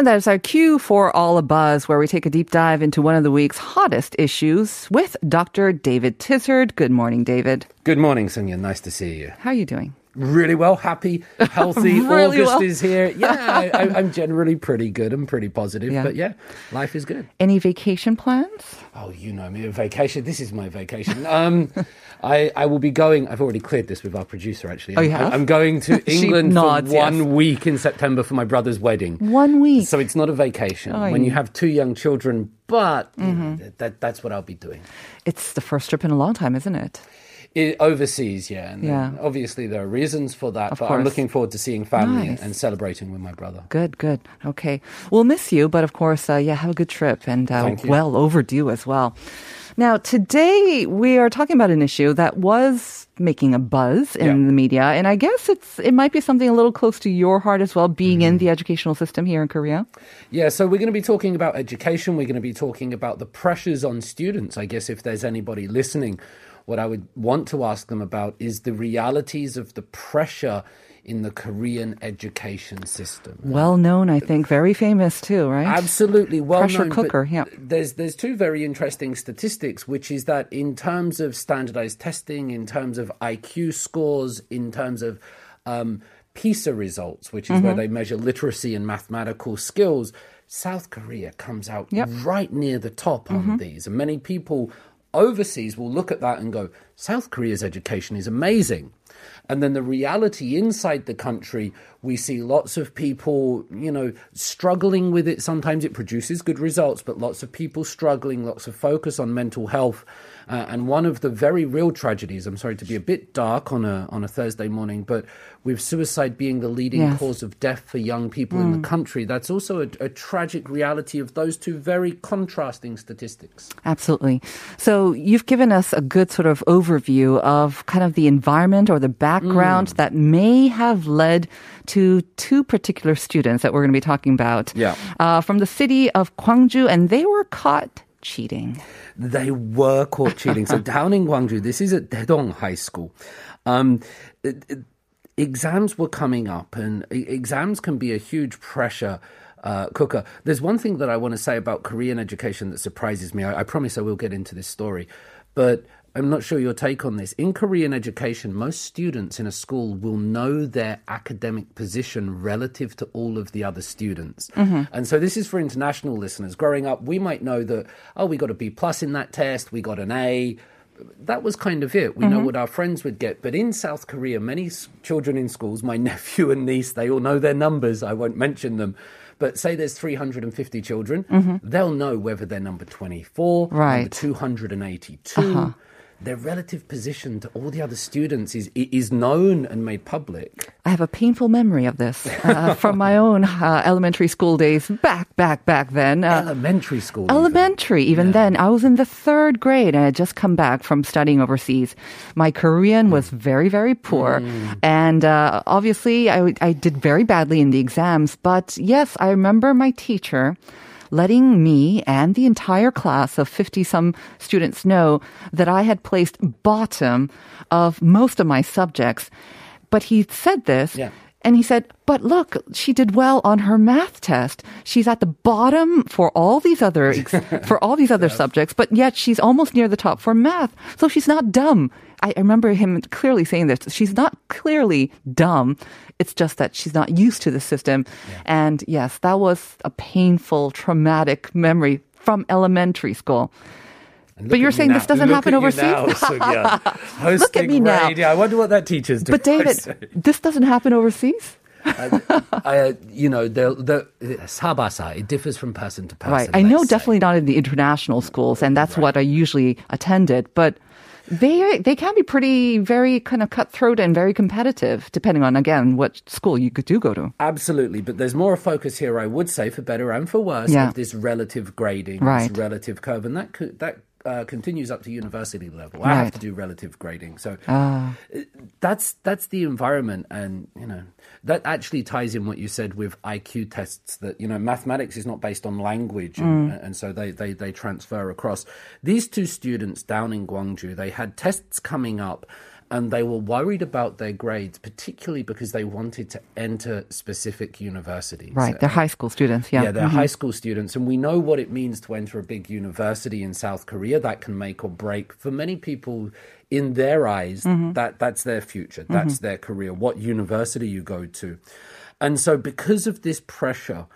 And that is our cue for All a Buzz, where we take a deep dive into one of the week's hottest issues with Dr. David Tizard. Good morning, David. Good morning, Sonia. Nice to see you. How are you doing? Really well, happy, healthy. Really August well. is here. Yeah, I, I'm generally pretty good. I'm pretty positive. Yeah. But yeah, life is good. Any vacation plans? Oh, you know me, a vacation. This is my vacation. Um, I, I will be going. I've already cleared this with our producer. Actually, Oh, you I'm, have? I'm going to England nods, for one yes. week in September for my brother's wedding. One week. So it's not a vacation Oh, when you have two young children. But Mm-hmm. that that's what I'll be doing. It's the first trip in a long time, isn't it? I overseas, yeah. And Yeah. obviously, there are reasons for that, Of but course. I'm looking forward to seeing family and, Nice. and celebrating with my brother. Good, good. Okay. We'll miss you, but of course, uh, yeah, have a good trip and uh, well overdue as well. Now, today we are talking about an issue that was making a buzz in Yeah. the media, and I guess it's it might be something a little close to your heart as well, being Mm-hmm. in the educational system here in Korea. Yeah, so we're going to be talking about education. We're going to be talking about the pressures on students. I guess if there's anybody listening, what I would want to ask them about is the realities of the pressure in the Korean education system. Well known, I think, very famous too, right? Absolutely well Pressure known, cooker, yeah. There's there's two very interesting statistics, which is that in terms of standardized testing, in terms of IQ scores, in terms of um, PISA results, which is where Mm-hmm. they measure literacy and mathematical skills, South Korea comes out Yep. Mm-hmm. right near the top on these, and many people overseas will look at that and go, South Korea's education is amazing. And then the reality inside the country, we see lots of people, you know, struggling with it. Sometimes it produces good results, but lots of people struggling, lots of focus on mental health. Uh, and one of the very real tragedies, I'm sorry to be a bit dark on a, on a Thursday morning, but with suicide being the leading Yes. cause of death for young people in the country, that's also a, a tragic reality of those two very contrasting statistics. Absolutely. So you've given us a good sort of overview of kind of the environment or the background Mm. that may have led to two particular students that we're going to be talking about. Yeah. Uh, from the city of Gwangju, and they were caught cheating. They were caught cheating. so down in Gwangju, this is at Daedong High School. Um, it- it- exams were coming up, and exams can be a huge pressure. Uh, cooker. There's one thing that I want to say about Korean education that surprises me. I, I promise I will get into this story, but I'm not sure your take on this. In Korean education, most students in a school will know their academic position relative to all of the other students. Mm-hmm. And so this is for international listeners. Growing up, we might know that, oh, we got a B plus in that test, we got an A. That was kind of it. We know mm-hmm. what our friends would get. But in South Korea, many s- children in schools, my nephew and niece, they all know their numbers. I won't mention them. But say there's 350 children, mm-hmm. they'll know whether they're number 24, number Right. 282. Uh-huh. Their relative position to all the other students is is known and made public. I have a painful memory of this uh, from my own uh, elementary school days back, back, back then. Uh, Elementary school. even. Elementary, even then. I was in the third grade and I had just come back from studying overseas. My Korean was very, very poor. And uh, obviously, I, I did very badly in the exams. But yes, I remember my teacher letting me and the entire class of 50 some students know that I had placed bottom of most of my subjects. But he said this. Yeah. And he said, but look, she did well on her math test. She's at the bottom for all these other, for all these other subjects, but yet she's almost near the top for math. So she's not dumb. I I remember him clearly saying this. She's not clearly dumb. It's just that she's not used to the system. And yes, that was a painful, traumatic memory from elementary school. But you're at you saying this doesn't Look happen at overseas? now, Sugya. Hosting me now. radio. I wonder what that teacher's doing. But David, this doesn't happen overseas? I, you know, the the sabasa it differs from person to person. Right. I know say. definitely not in the international schools, and that's what I usually attended. But they they can be pretty very kind of cutthroat and very competitive, depending on again what school you could do go to. Absolutely, but there's more a focus here, I would say, for better and for worse, Yeah. of this relative grading, Right. this relative curve, and that could, that uh, continues up to university level. I have to do relative grading. So Ah. uh, that's that's the environment, and you know that actually ties in what you said with IQ tests. That you know mathematics is not based on language, and, and so they, they they transfer across. These two students down in Gwangju, they had tests coming up. And they were worried about their grades, particularly because they wanted to enter specific universities. Right. They're high school students. Yeah. Yeah, they're high mm-hmm. school students, and we know what it means to enter a big university in South Korea. That can make or break for many people. In their eyes, mm-hmm. that that's their future, that's mm-hmm. their career. What university you go to, and so because of this pressure,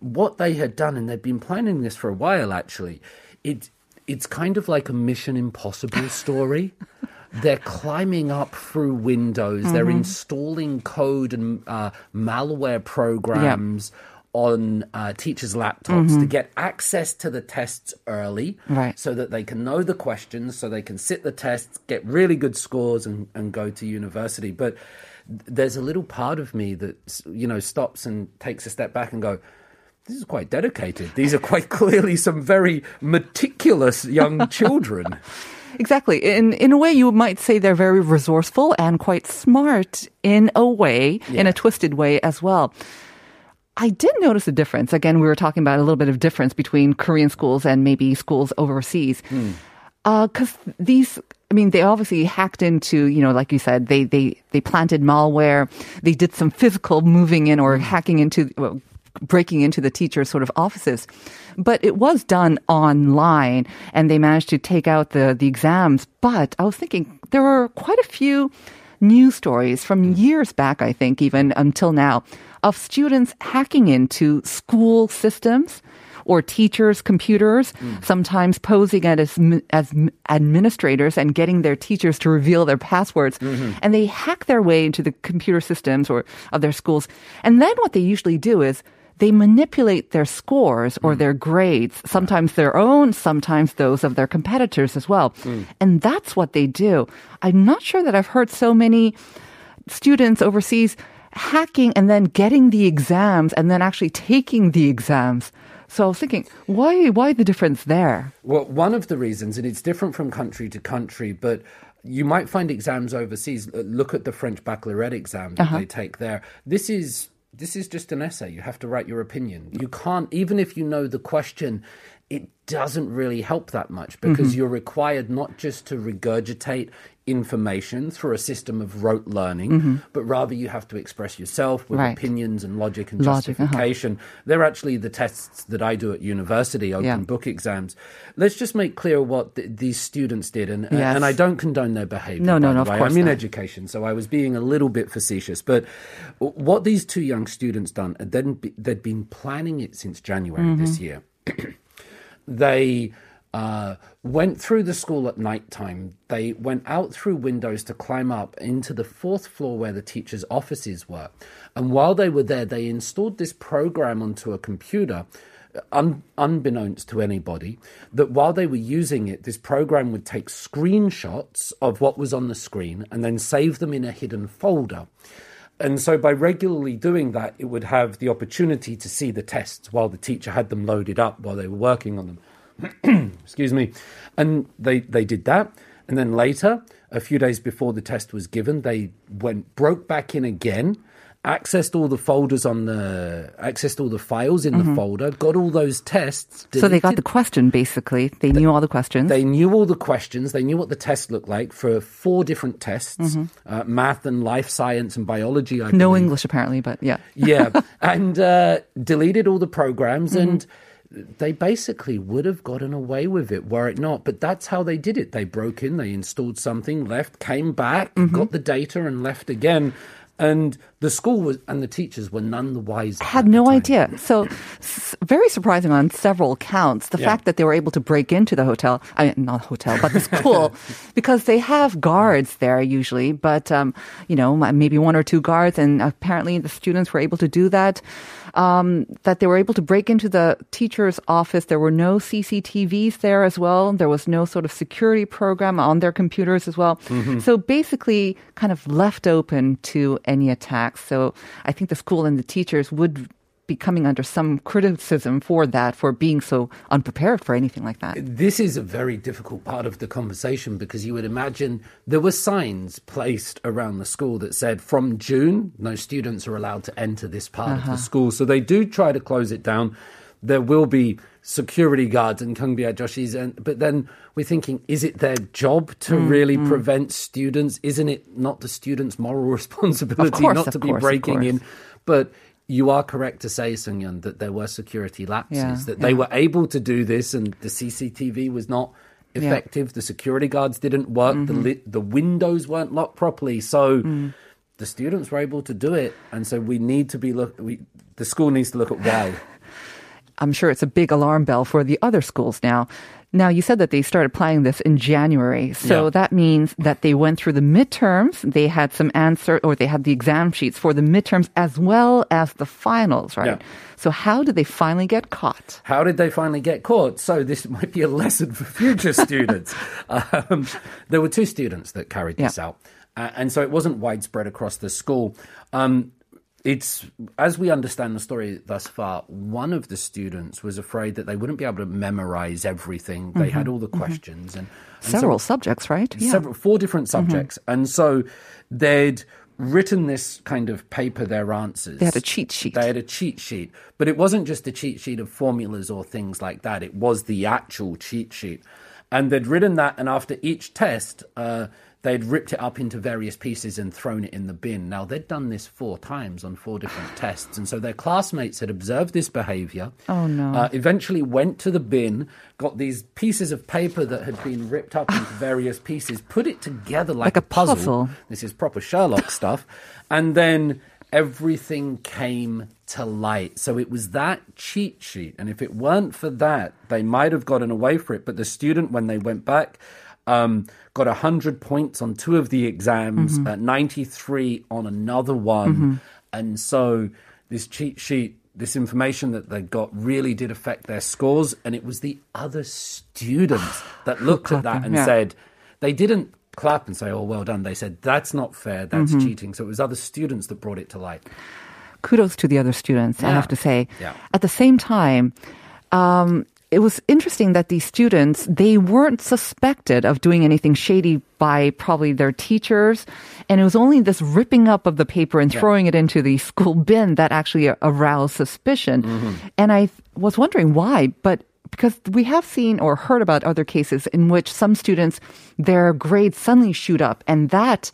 what they had done, and they've been planning this for a while. Actually, it it's kind of like a Mission Impossible story. They're climbing up through windows. They're installing code and uh, malware programs on uh, teachers' laptops to get access to the tests early Right. so that they can know the questions, so they can sit the tests, get really good scores, and, and go to university. But there's a little part of me that, you know, stops and takes a step back and go, this is quite dedicated. These are quite clearly some very meticulous young children. Exactly. In in a way, you might say they're very resourceful and quite smart in a way, in a twisted way as well. I did notice a difference. Again, we were talking about a little bit of difference between Korean schools and maybe schools overseas. Hmm. Uh, because these, I mean, they obviously hacked into, you know, like you said, they they they planted malware. They did some physical moving in or hmm. hacking into, well, breaking into the teachers' sort of offices. But it was done online, and they managed to take out the the exams. But I was thinking there were quite a few news stories from hmm. years back, I think, even until now, of students hacking into school systems or teachers' computers, hmm. sometimes posing as, as administrators and getting their teachers to reveal their passwords. Mm-hmm. And they hack their way into the computer systems or of their schools. And then what they usually do is they manipulate their scores or mm. their grades, sometimes their own, sometimes those of their competitors as well. Mm. And that's what they do. I'm not sure that I've heard so many students overseas hacking and then getting the exams and then actually taking the exams. So I was thinking, why why the difference there? Well, one of the reasons, and it's different from country to country, but you might find exams overseas. Look at the French baccalaureate exam that uh-huh. they take there. This is this is just an essay. You have to write your opinion. You can't, even if you know the question, it doesn't really help that much because you're required not just to regurgitate information through a system of rote learning, but rather you have to express yourself with Right. opinions and logic and Logic, uh-huh. justification. They're actually the tests that I do at university, open Yeah. book exams. Let's just make clear what th- these students did, and Yes. and I don't condone their behaviour. No, no, no, of course I'm in not. education, so I was being a little bit facetious. But what these two young students done, uh, they'd, be- they'd been planning it since January Mm-hmm. this year. they uh, went through the school at night time. They went out through windows to climb up into the fourth floor where the teachers' offices were. And while they were there, they installed this program onto a computer. Un- unbeknownst to anybody, that while they were using it, this program would take screenshots of what was on the screen and then save them in a hidden folder. And so by regularly doing that, it would have the opportunity to see the tests while the teacher had them loaded up while they were working on them. Excuse me. And they, they did that. And then later, a few days before the test was given, they went broke back in again, accessed all the folders on the accessed all the files in the folder, got all those tests. Mm-hmm. So they got the question basically. They knew all the questions. they knew all the questions. They knew what the test looked like for four different tests: uh, math and life science and biology. I Mm-hmm. no believe. English apparently, but yeah. yeah, and uh, deleted all the programs, Mm-hmm. and they basically would have gotten away with it were it not. But that's how they did it. They broke in, they installed something, left, came back, Mm-hmm. got the data, and left again. And the school was, and the teachers were none the wiser. had no time. idea. So, s- very surprising on several counts. The Yeah. fact that they were able to break into the hotel, I mean, not hotel, but the school, because they have guards there usually, but, um, you know, maybe one or two guards, and apparently the students were able to do that. Um, that they were able to break into the teacher's office. There were no CCTVs there as well. There was no sort of security program on their computers as well. So basically, kind of left open to any attacks. So I think the school and the teachers would be coming under some criticism for that, for being so unprepared for anything like that. This is a very difficult part of the conversation because you would imagine there were signs placed around the school that said from June, no students are allowed to enter this part of the uh-huh. school. So they do try to close it down. There will be security guards and Kangbiya Joshis, and but then we're thinking, is it their job to really prevent students? Isn't it not the students' moral responsibility course, not to be course, of breaking in? But you are correct to say, Sungyun, that there were security lapses, Yeah, that they were able to do this and the CCTV was not effective. The security guards didn't work. The, Mm-hmm. li- the windows weren't locked properly. So Mm. the students were able to do it. And so we need to be look. We, the school needs to look at why. I'm sure it's a big alarm bell for the other schools now. Now, you said that they started planning this in January. So Yeah. that means that they went through the midterms. They had some answer or they had the exam sheets for the midterms as well as the finals, right? Yeah. So how did they finally get caught? How did they finally get caught? So this might be a lesson for future students. Um, there were two students that carried this Yeah. out, uh, and so it wasn't widespread across the school. Um, it's as we understand the story thus far. One of the students was afraid that they wouldn't be able to memorize everything. They had all the questions and, and so- Mm-hmm. Several subjects, right? several four different Mm-hmm. subjects, and so they'd written this kind of paper their answers. They had a cheat sheet. They had a cheat sheet, but it wasn't just a cheat sheet of formulas or things like that. It was the actual cheat sheet, and they'd written that. And after each test, uh, they'd ripped it up into various pieces and thrown it in the bin. Now they'd done this four times on four different tests, and so their classmates had observed this behavior. Oh, no. Uh, eventually went to the bin, got these pieces of paper that had been ripped up into various pieces, put it together like, Like a puzzle. This is proper Sherlock stuff. And then everything came to light. So it was that cheat sheet. And if it weren't for that, they might have gotten away for it. But the student, when they went back, um, got 100 points on two of the exams, uh, 93 on another one. And so this cheat sheet, this information that they got really did affect their scores. And it was the other students that looked at that and Yeah. said, they didn't clap and say, oh, well done. They said, that's not fair. That's Mm-hmm. cheating. So it was other students that brought it to light. kudos to the other students, I have to say. Yeah. At the same time, um, it was interesting that these students, they weren't suspected of doing anything shady by probably their teachers. And it was only this ripping up of the paper and throwing it into the school bin that actually aroused suspicion. Mm-hmm. And I was wondering why, but because we have seen or heard about other cases in which some students, their grades suddenly shoot up and that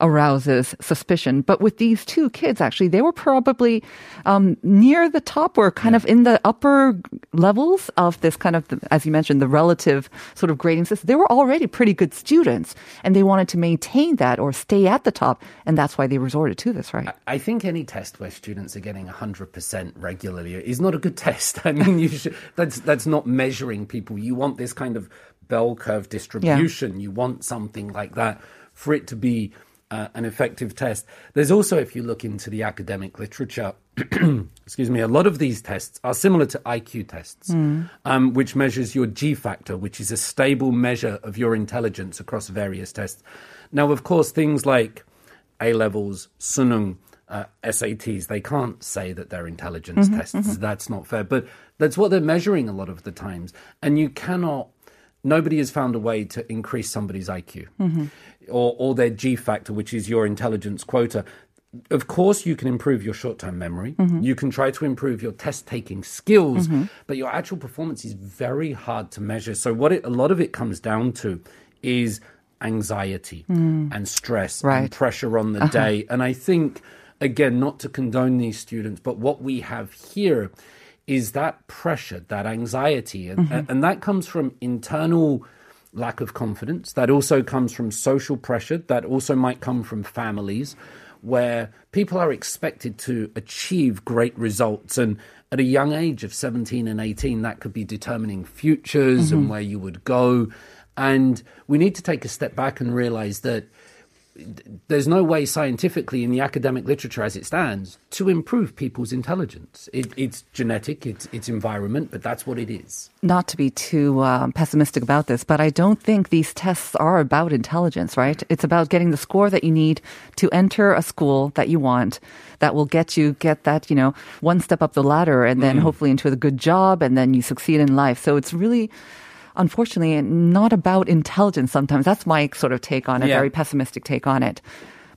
arouses suspicion. But with these two kids, actually, they were probably um, near the top or kind of in the upper levels of this kind of, as you mentioned, the relative sort of grading system. They were already pretty good students and they wanted to maintain that or stay at the top. And that's why they resorted to this, right? I think any test where students are getting 100% regularly is not a good test. I mean, you should, that's, that's not measuring people. You want this kind of bell curve distribution. You want something like that for it to be uh, an effective test. There's also, if you look into the academic literature, excuse me, a lot of these tests are similar to IQ tests, um, which measures your G factor, which is a stable measure of your intelligence across various tests. Now, of course, things like A levels, Suneung, uh, SATs, they can't say that they're intelligence tests. That's not fair. But that's what they're measuring a lot of the times. And you cannot, nobody has found a way to increase somebody's IQ mm-hmm. or, or their G factor, which is your intelligence quota. Of course, you can improve your short term memory. Mm-hmm. You can try to improve your test taking skills, mm-hmm. but your actual performance is very hard to measure. So, what it, a lot of it comes down to is anxiety mm. and stress and pressure on the uh-huh. day. And I think, again, not to condone these students, but what we have here is that pressure, that anxiety. And, mm-hmm. and that comes from internal lack of confidence. That also comes from social pressure. That also might come from families where people are expected to achieve great results. And at a young age of 17 and 18, that could be determining futures and mm-hmm. where you would go. And we need to take a step back and realize that there's no way scientifically in the academic literature as it stands to improve people's intelligence. It, it's genetic, it's, it's environment, but that's what it is. Not to be too um, pessimistic about this, but I don't think these tests are about intelligence, right? It's about getting the score that you need to enter a school that you want that will get you get that, you know, one step up the ladder and then hopefully into a good job and then you succeed in life. So it's really unfortunately not about intelligence sometimes. That's my sort of take on it, Yeah. very pessimistic take on it.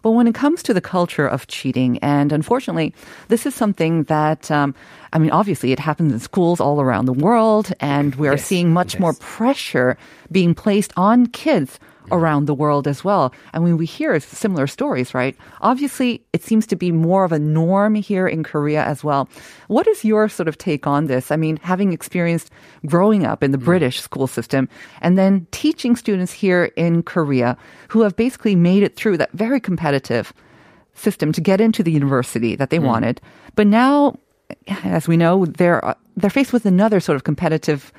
But when it comes to the culture of cheating, and unfortunately, this is something that, um, I mean, obviously it happens in schools all around the world, and we are Yes, seeing much more pressure being placed on kids around the world as well. And when we hear similar stories, right? Obviously, it seems to be more of a norm here in Korea as well. What is your sort of take on this? I mean, having experienced growing up in the mm. British school system and then teaching students here in Korea who have basically made it through that very competitive system to get into the university that they mm. wanted. But now, as we know, they're they're faced with another sort of competitive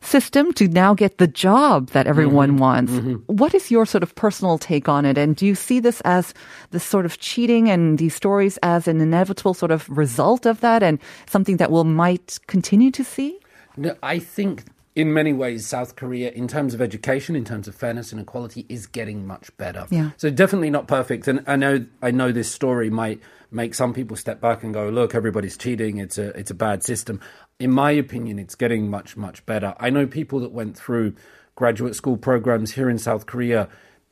system to now get the job that everyone mm-hmm. wants. Mm-hmm. What is your sort of personal take on it? And do you see this as this sort of cheating and these stories as an inevitable sort of result of that and something that we'll might continue to see? No, I think in many ways, South Korea, in terms of education, in terms of fairness and equality, is getting much better. Yeah. So definitely not perfect. And I know, I know this story might make some people step back and go, "Look, everybody's cheating. It's a, it's a bad system." In my opinion, it's getting much, much better. I know people that went through graduate school programs here in South Korea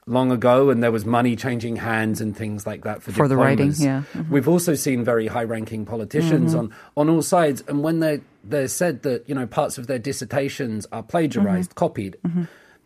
long ago, and there was money changing hands and things like that for For the writing, yeah. Mm-hmm. We've also seen very high-ranking politicians on, on all sides, and when they they said that you know parts of their dissertations are plagiarized, Mm-hmm. copied,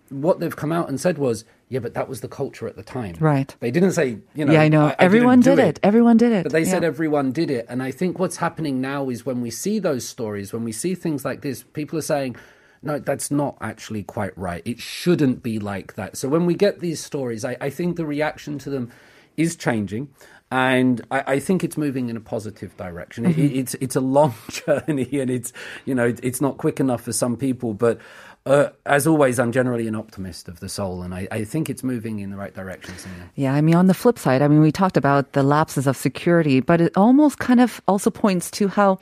what they've come out and said was, yeah, but that was the culture at the time. Right. They didn't say, you know, yeah, I know. I- I Everyone did do it. Everyone did it. But they said everyone did it, and I think what's happening now is when we see those stories, when we see things like this, people are saying. No, that's not actually quite right. It shouldn't be like that. So when we get these stories, I, I think the reaction to them is changing, and I, I think it's moving in a positive direction. It, it's it's a long journey, and it's you know it's not quick enough for some people. But uh, as always, I'm generally an optimist of the soul, and I, I think it's moving in the right direction. Yeah, I mean, on the flip side, I mean, we talked about the lapses of security, but it almost kind of also points to how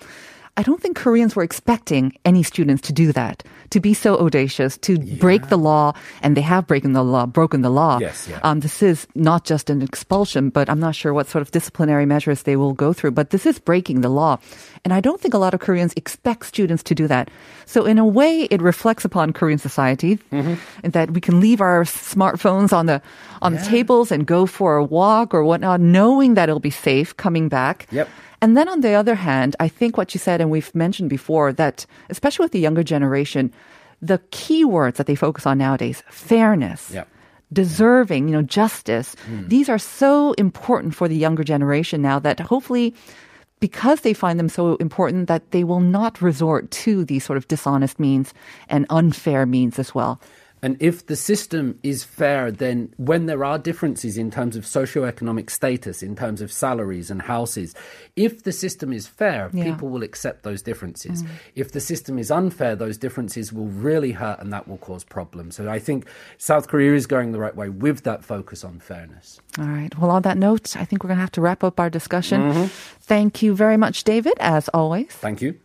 I don't think Koreans were expecting any students to do that, to be so audacious, to break the law, and they have broken the law, broken the law. Yes, yeah. Um, this is not just an expulsion, but I'm not sure what sort of disciplinary measures they will go through, but this is breaking the law. And I don't think a lot of Koreans expect students to do that. So in a way, it reflects upon Korean society Mm-hmm. that we can leave our smartphones on the on the tables and go for a walk or whatnot, knowing that it'll be safe coming back. Yep. And then on the other hand, I think what you said, and we've mentioned before, that especially with the younger generation, the key words that they focus on nowadays, fairness. Yep. Deserving, you know, justice. Hmm. These are so important for the younger generation now that hopefully because they find them so important that they will not resort to these sort of dishonest means and unfair means as well. And if the system is fair, then when there are differences in terms of socioeconomic status, in terms of salaries and houses, if the system is fair, Yeah. people will accept those differences. Mm. If the system is unfair, those differences will really hurt and that will cause problems. So I think South Korea is going the right way with that focus on fairness. All right. Well, on that note, I think we're going to have to wrap up our discussion. Mm-hmm. Thank you very much, David, as always. Thank you.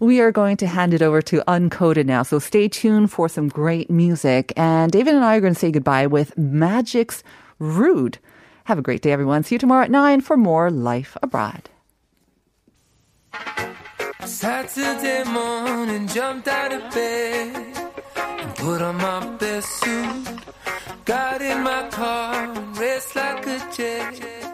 We are going to hand it over to Uncoded now. So stay tuned for some great music. And David and I are going to say goodbye with Magic's Rude. Have a great day, everyone. See you tomorrow at 9 for more Life Abroad. Saturday morning, jumped out of bed and put on my best suit. Got in my car and raced like a jet.